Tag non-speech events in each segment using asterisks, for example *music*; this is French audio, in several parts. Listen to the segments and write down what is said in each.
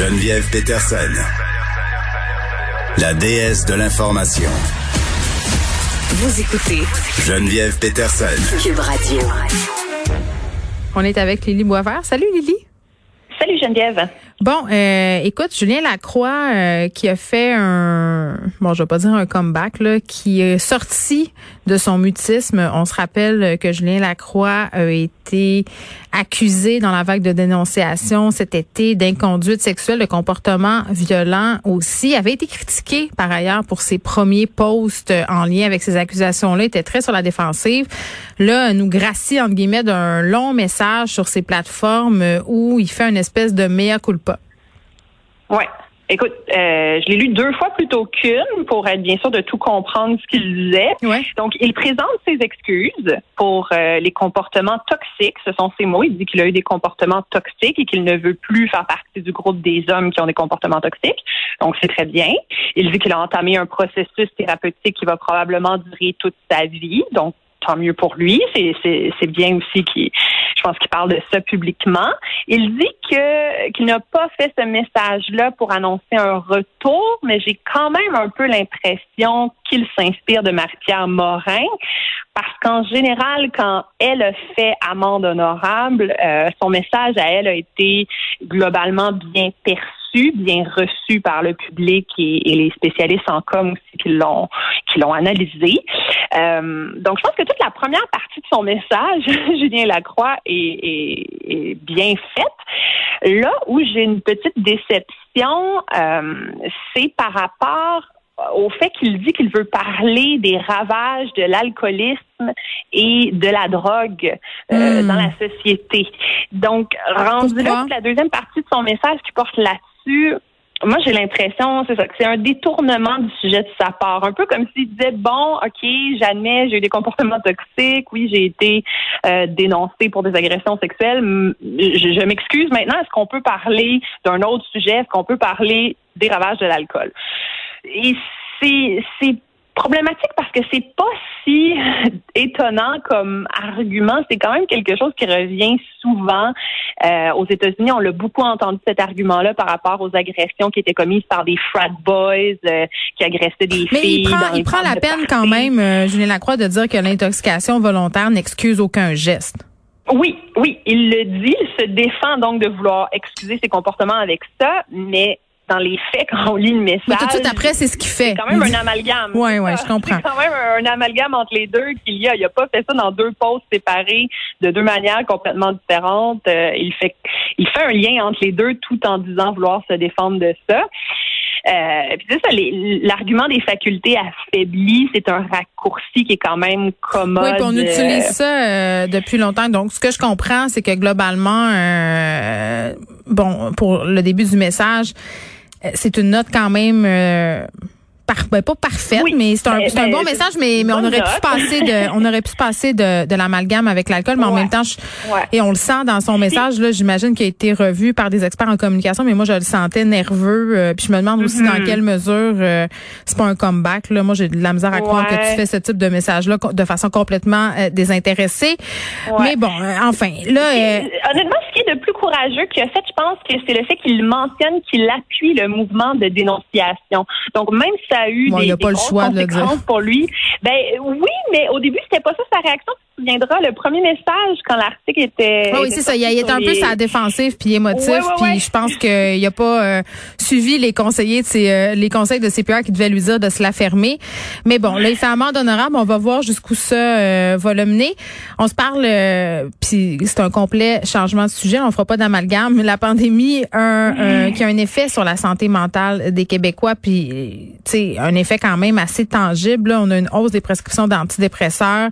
Geneviève Peterson, la déesse de l'information. Vous écoutez Geneviève Peterson. Cube Radio. On est avec Lily Boisvert. Salut Lily. Salut Geneviève. Bon, euh, écoute, Julien Lacroix euh, qui a fait un, bon, je vais pas dire un comeback là, qui est sorti de son mutisme. On se rappelle que Julien Lacroix a été accusé dans la vague de dénonciation cet été d'inconduite sexuelle, de comportement violent aussi. avait été critiqué par ailleurs pour ses premiers posts en lien avec ces accusations-là. était très sur la défensive. Là, nous gracie entre guillemets d'un long message sur ses plateformes où il fait une espèce de mea culpa Ouais. Écoute, euh, je l'ai lu deux fois plutôt qu'une pour être bien sûr de tout comprendre ce qu'il disait. Ouais. Donc, il présente ses excuses pour euh, les comportements toxiques. Ce sont ses mots. Il dit qu'il a eu des comportements toxiques et qu'il ne veut plus faire partie du groupe des hommes qui ont des comportements toxiques. Donc, c'est très bien. Il dit qu'il a entamé un processus thérapeutique qui va probablement durer toute sa vie. Donc, tant mieux pour lui. C'est bien aussi qu'il, je pense qu'il parle de ça publiquement. Il dit que qu'il n'a pas fait ce message-là pour annoncer un retour, mais j'ai quand même un peu l'impression qu'il s'inspire de Marie-Pierre Morin, parce qu'en général, quand elle a fait amende honorable, euh, son message à elle a été globalement bien perçu bien reçu par le public et, les spécialistes en com aussi qui l'ont qui l'ont analysé. Euh, donc, je pense que toute la première partie de son message, *laughs* Julien Lacroix, est, est, bien faite. Là où j'ai une petite déception, euh, c'est par rapport au fait qu'il dit qu'il veut parler des ravages de l'alcoolisme et de la drogue euh, hmm. dans la société. Donc, rendu là, la deuxième partie de son message qui porte là-dessus, moi, j'ai l'impression, c'est ça, que c'est un détournement du sujet de sa part. Un peu comme s'il disait, bon, OK, j'admets, j'ai eu des comportements toxiques, oui, j'ai été euh, dénoncé pour des agressions sexuelles. Je, je m'excuse maintenant, est-ce qu'on peut parler d'un autre sujet? Est-ce qu'on peut parler des ravages de l'alcool? Et c'est problématique parce que c'est pas si étonnant comme argument. C'est quand même quelque chose qui revient souvent euh, aux États-Unis. On l'a beaucoup entendu cet argument-là par rapport aux agressions qui étaient commises par des frat boys euh, qui agressaient des Mais filles. il prend, il prend la peine quand même, euh, Julien Lacroix, de dire que l'intoxication volontaire n'excuse aucun geste. Oui, oui, il le dit, il se défend donc de vouloir excuser ses comportements avec ça, mais dans les faits, quand on lit le message. Mais tout de suite après, c'est ce qu'il fait. C'est quand même un amalgame. Oui, oui, je comprends. C'est quand même un, amalgame entre les deux qu'il y a. Il n'a pas fait ça dans deux postes séparés de deux manières complètement différentes. Euh, il fait, il fait un lien entre les deux tout en disant vouloir se défendre de ça. Euh, puis c'est ça, l'argument des facultés affaiblies, c'est un raccourci qui est quand même commode. Oui, on utilise ça euh, depuis longtemps. Donc, ce que je comprends, c'est que globalement, euh, bon, pour le début du message, euh, c'est une note quand même euh, ben, pas parfaite, mais c'est un, ben, un, bon ben, message, mais, mais on aurait pu passer de, *laughs* on aurait pu se passer de, de l'amalgame avec l'alcool, mais en même temps, et on le sent dans son message là, j'imagine qu'il a été revu par des experts en communication, mais moi je le sentais nerveux, euh, puis je me demande aussi dans mm-hmm. quelle mesure euh, c'est pas un comeback là. Moi j'ai de la misère à croire que tu fais ce type de message là de façon complètement euh, désintéressée. Mais bon, enfin, là honnêtement ce qui est de plus courageux qu'il a fait, je pense que c'est le fait qu'il mentionne qu'il appuie le mouvement de dénonciation. Donc même si a eu des, pas le choix de pour lui. Ben oui, mais au début, c'était pas ça sa réaction souviendras, le premier message quand l'article était. oui, c'est ça. Il est un peu sa défensive puis émotif. puis je pense qu'il a pas euh, suivi les conseillers de ses, euh, les conseils de CPR qui devaient lui dire de se la fermer. Mais bon, là, il fait amende honorable. On va voir jusqu'où ça euh, va le mener. On se parle, puis c'est un complet changement de sujet. On fera pas d'amalgame. La pandémie un, qui a un effet sur la santé mentale des Québécois, puis un effet quand même assez tangible. On a une hausse des prescriptions d'antidépresseurs,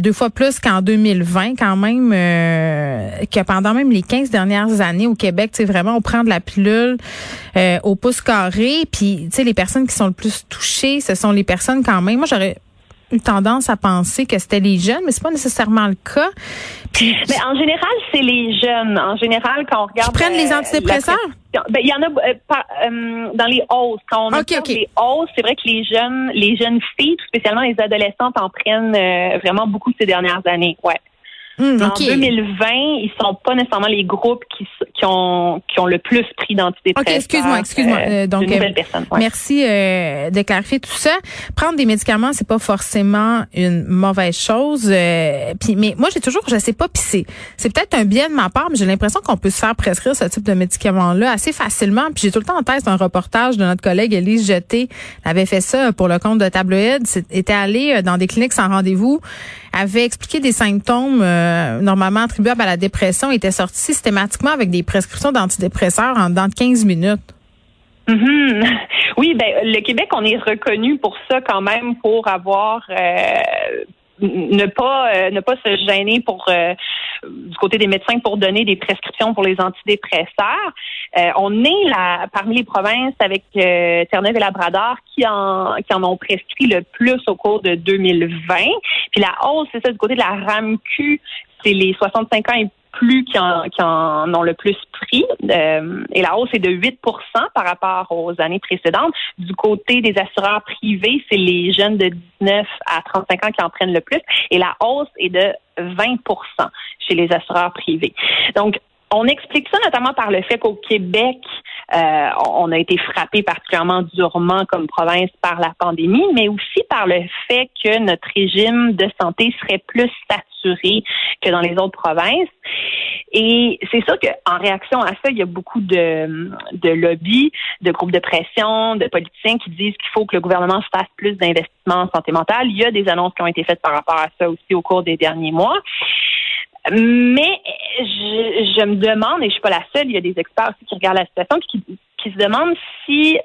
deux fois plus qu'en 2020 quand même, euh, que pendant même les 15 dernières années au Québec, tu sais, vraiment, on prend de la pilule euh, au pouce carré. Puis, tu sais, les personnes qui sont le plus touchées, ce sont les personnes quand même. Moi, j'aurais eu tendance à penser que c'était les jeunes, mais c'est pas nécessairement le cas. mais en général, c'est les jeunes. En général, quand on regarde. Qui prennent les euh, antidépresseurs? Ben, il y en a euh, euh, dans les hausses. Quand on okay, okay. les hausses, c'est vrai que les jeunes, les jeunes filles, spécialement les adolescentes, en prennent vraiment beaucoup ces dernières années. Ouais. Hmm, en 2020, ils sont pas nécessairement les groupes qui, qui ont qui ont le plus pris d'antidépresseurs. OK, excuse-moi, excuse-moi. Euh, donc euh, merci euh, de clarifier tout ça. Prendre des médicaments, c'est pas forcément une mauvaise chose. Euh, puis mais moi j'ai toujours je sais pas puis c'est c'est peut-être un bien de ma part, mais j'ai l'impression qu'on peut se faire prescrire ce type de médicaments là assez facilement. Puis j'ai tout le temps en tête un reportage de notre collègue Elise Jeté, elle avait fait ça pour le compte de Tabloïd, était allée dans des cliniques sans rendez-vous avait expliqué des symptômes euh, normalement attribuables à la dépression, était sorti systématiquement avec des prescriptions d'antidépresseurs en dans 15 minutes. Mm-hmm. *laughs* Oui, ben le Québec, on est reconnu pour ça quand même, pour avoir euh, ne pas euh, ne pas se gêner pour euh, du côté des médecins pour donner des prescriptions pour les antidépresseurs. Euh, on est là parmi les provinces avec Terre-Neuve et Labrador qui en qui en ont prescrit le plus au cours de 2020. Puis la hausse, c'est ça du côté de la RAMQ, c'est les 65 ans et plus qui en, ont le plus pris. Euh, et la hausse est de 8 par rapport aux années précédentes. Du côté des assureurs privés, c'est les jeunes de 19 à 35 ans qui en prennent le plus. Et la hausse est de 20 chez les assureurs privés. Donc, on explique ça notamment par le fait qu'au Québec, euh, on a été frappé particulièrement durement comme province par la pandémie, mais aussi par le fait que notre régime de santé serait plus saturé que dans les autres provinces. Et c'est sûr qu'en réaction à ça, il y a beaucoup de, de lobbies, de groupes de pression, de politiciens qui disent qu'il faut que le gouvernement fasse plus d'investissements en santé mentale. Il y a des annonces qui ont été faites par rapport à ça aussi au cours des derniers mois. Mais je, je, me demande, et je suis pas la seule, il y a des experts aussi qui regardent la situation qui, qui se demandent si euh,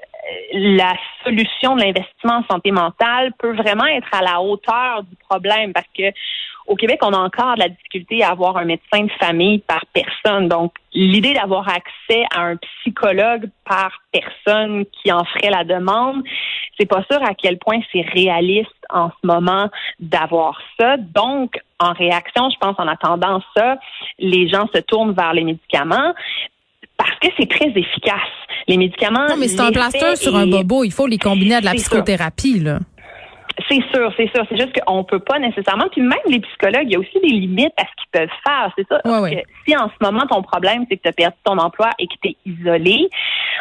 la solution de l'investissement en santé mentale peut vraiment être à la hauteur du problème parce que au Québec, on a encore de la difficulté à avoir un médecin de famille par personne. Donc, l'idée d'avoir accès à un psychologue par personne qui en ferait la demande, c'est pas sûr à quel point c'est réaliste en ce moment d'avoir ça. Donc, en réaction, je pense en attendant ça, les gens se tournent vers les médicaments parce que c'est très efficace. Les médicaments. Non, mais c'est un plaster sur un bobo. Il faut les combiner à de la psychothérapie, là. C'est sûr, c'est sûr. C'est juste qu'on peut pas nécessairement. Puis même les psychologues, il y a aussi des limites à ce qu'ils peuvent faire. C'est ça. Si en ce moment ton problème c'est que tu as perdu ton emploi et que tu es isolé,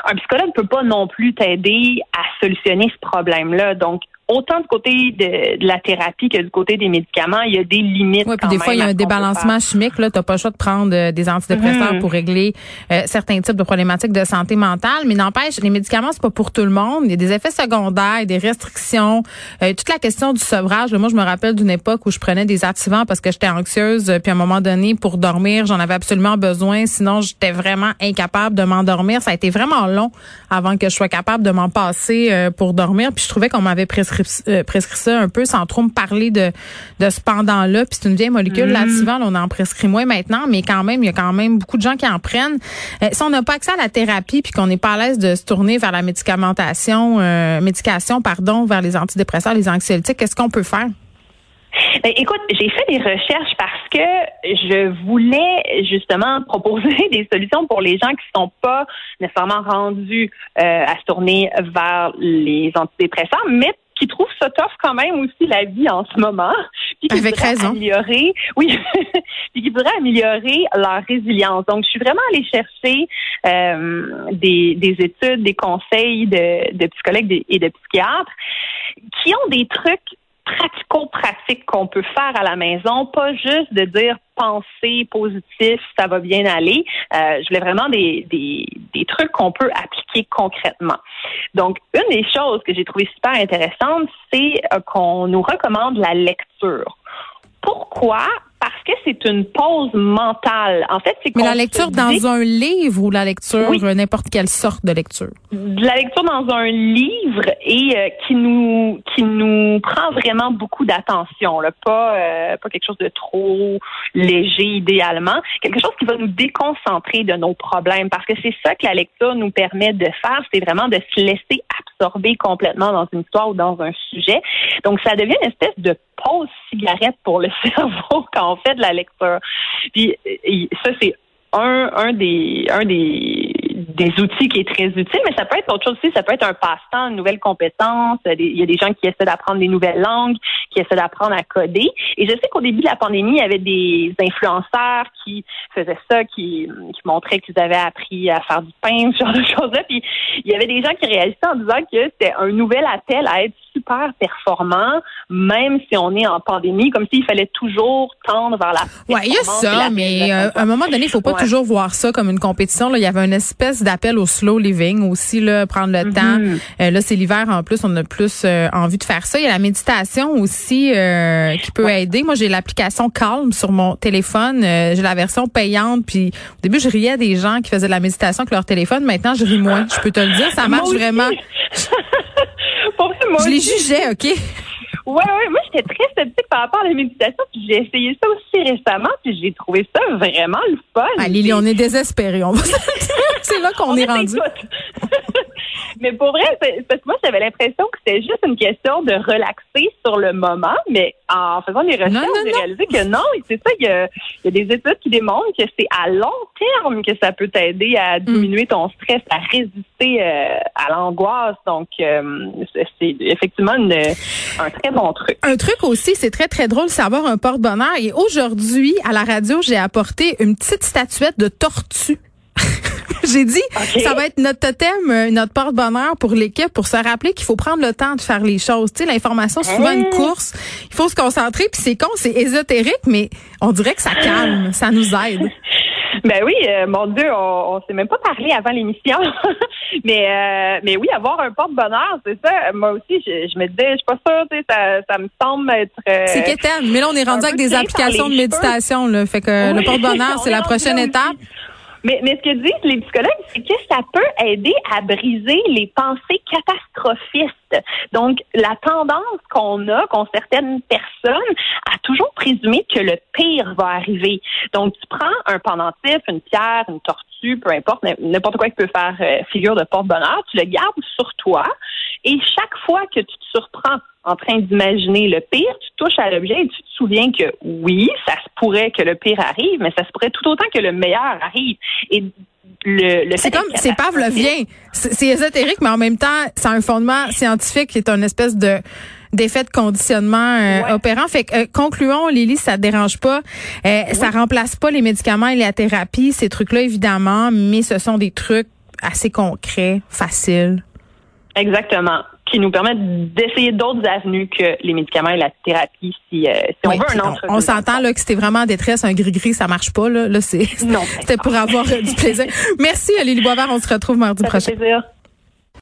un psychologue ne peut pas non plus t'aider à solutionner ce problème-là. Donc autant du côté de, la thérapie que du côté des médicaments, il y a des limites. Oui, puis des fois, il y a un débalancement chimique. Là, t'as pas le choix de prendre euh, des antidépresseurs mhm. pour régler euh, certains types de problématiques de santé mentale. Mais n'empêche, les médicaments, c'est pas pour tout le monde. Il y a des effets secondaires, des restrictions. Euh, toute la question du sevrage. moi, je me rappelle d'une époque où je prenais des activants parce que j'étais anxieuse. Puis à un moment donné, pour dormir, j'en avais absolument besoin. Sinon, j'étais vraiment incapable de m'endormir. Ça a été vraiment long avant que je sois capable de m'en passer pour dormir. Puis je trouvais qu'on m'avait prescrit euh, prescrit, ça un peu sans trop me parler de, de ce pendant-là. Puis c'est une vieille molécule. Là, mm. souvent, on en prescrit moins maintenant, mais quand même, il y a quand même beaucoup de gens qui en prennent. Euh, si on n'a pas accès à la thérapie puis qu'on n'est pas à l'aise de se tourner vers la médicamentation, euh, médication, pardon, vers les antidépresseurs, les anxiolytiques, qu'est-ce qu'on peut faire? Ben, écoute, j'ai fait des recherches parce que je voulais justement *laughs* proposer des solutions pour les gens qui sont pas nécessairement rendus à se tourner vers les antidépresseurs, mais qui trouvent ça tough quand même aussi la vie en ce moment. Puis qui Avec raison. Améliorer, *laughs* oui, puis qui voudraient améliorer leur résilience. Donc, je suis vraiment allée chercher euh, des, des études, des conseils de, de psychologues et de psychiatres qui ont des trucs pratico-pratiques qu'on peut faire à la maison, pas juste de dire penser positif, ça va bien aller. Euh, je voulais vraiment des, des, des trucs qu'on peut appliquer concrètement. Donc, une des choses que j'ai trouvé super intéressante, c'est euh, qu'on nous recommande la lecture. Pourquoi? Parce que c'est une pause mentale. En fait, c'est Mais la lecture dans un livre ou la lecture, Oui. n'importe quelle sorte de lecture? de la lecture dans un livre et euh, qui nous qui nous prend vraiment beaucoup d'attention, là, pas euh, pas quelque chose de trop léger idéalement, quelque chose qui va nous déconcentrer de nos problèmes parce que c'est ça que la lecture nous permet de faire, c'est vraiment de se laisser absorber complètement dans une histoire ou dans un sujet. Donc ça devient une espèce de pause cigarette pour le *laughs* cerveau quand on fait de la lecture. Puis ça c'est un, un des un des des outils qui est très utile, mais ça peut être autre chose aussi. Ça peut être un passe-temps, une nouvelle compétence. Il y a des gens qui essaient d'apprendre des nouvelles langues, qui essaient d'apprendre à coder. Et je sais qu'au début de la pandémie, il y avait des influenceurs qui faisaient ça, qui, qui montraient qu'ils avaient appris à faire du pain, *laughs* ce genre de choses-là. Puis il y avait des gens qui réagissaient en disant que c'était un nouvel appel à être super performant, même si on est en pandémie, comme s'il fallait toujours tendre vers la Ouais, il y a ça, mais euh, à un moment donné, il faut pas Ouais. toujours voir ça comme une compétition. Là, il y avait une espèce d'appel au slow living aussi, là, prendre le temps. Euh, là, c'est l'hiver en plus, on a plus euh, envie de faire ça. Il y a la méditation aussi euh, qui peut aider. Moi, j'ai l'application Calm sur mon téléphone. Euh, j'ai la version payante. Puis au début, je riais des gens qui faisaient de la méditation avec leur téléphone. Maintenant, je ris moins. Je peux te le dire, ça marche vraiment. *laughs* Pour vrai, moi Je les jugeais, ok. Ouais, ouais, moi j'étais très sceptique par rapport à la méditation, puis j'ai essayé ça aussi récemment, puis j'ai trouvé ça vraiment le fun. Ah, Lily, on est désespérés. On va. *laughs* c'est là qu'on On est rendu. Mais pour vrai, parce que moi j'avais l'impression que c'était juste une question de relaxer sur le moment, mais en faisant des recherches, j'ai réalisé que non, et c'est ça, il y, a, il y a des études qui démontrent que c'est à long terme que ça peut t'aider à Mm. diminuer ton stress, à résister euh, à l'angoisse. Donc, euh, c'est c'est effectivement une- un très bon truc. Un truc aussi, c'est très, très drôle, c'est avoir un porte-bonheur. Et aujourd'hui, à la radio, j'ai apporté une petite statuette de tortue. *laughs* *laughs* j'ai dit, ça va être notre totem, euh, notre porte-bonheur pour l'équipe, pour se rappeler qu'il faut prendre le temps de faire les choses. Tu sais, l'information, c'est souvent une course. Il faut se concentrer, puis c'est con, c'est ésotérique, mais on dirait que ça *laughs* calme, ça nous aide. Ben oui, euh, mon Dieu, on, on s'est même pas parlé avant l'émission. *laughs* mais euh, mais oui, avoir un porte-bonheur, c'est ça. Moi aussi, je, je me disais, je suis pas sûre, tu sais, ça, ça me semble être. euh, C'est quétaine. Mais là, on est rendu avec des applications de méditation, là. Fait que le porte-bonheur, on c'est est la prochaine étape. Mais, mais ce que disent les psychologues, c'est que ça peut aider à briser les pensées catastrophistes. Donc, la tendance qu'on a, qu'ont certaines personnes, à toujours présumer que le pire va arriver. Donc, tu prends un pendentif, une pierre, une tortue, peu importe, n'importe quoi qui peut faire euh, figure de porte-bonheur, tu le gardes sur toi et chaque fois que tu te surprends en train d'imaginer le pire, tu touches à l'objet et tu te souviens que oui, ça se pourrait que le pire arrive, mais ça se pourrait tout autant que le meilleur arrive. Et le, le C'est comme, c'est pavlovien. C'est c'est ésotérique, mais en même temps, c'est un fondement scientifique qui est une espèce de d'effet de conditionnement euh, Ouais. opérant. Fait que, euh, concluons, Lily, ça te dérange pas. Euh, Ça remplace pas les médicaments et la thérapie, ces trucs-là, évidemment, mais ce sont des trucs assez concrets, faciles. Exactement. Qui nous permettent d'essayer d'autres avenues que les médicaments et la thérapie si, euh, si on veut un on, entre on s'entend là que c'était vraiment en détresse, un gris-gris, ça marche pas. Là, là c'est *laughs* c'était pour avoir euh, du plaisir. Merci, Lily Boisvert. On se retrouve mardi Ça fait prochain. plaisir.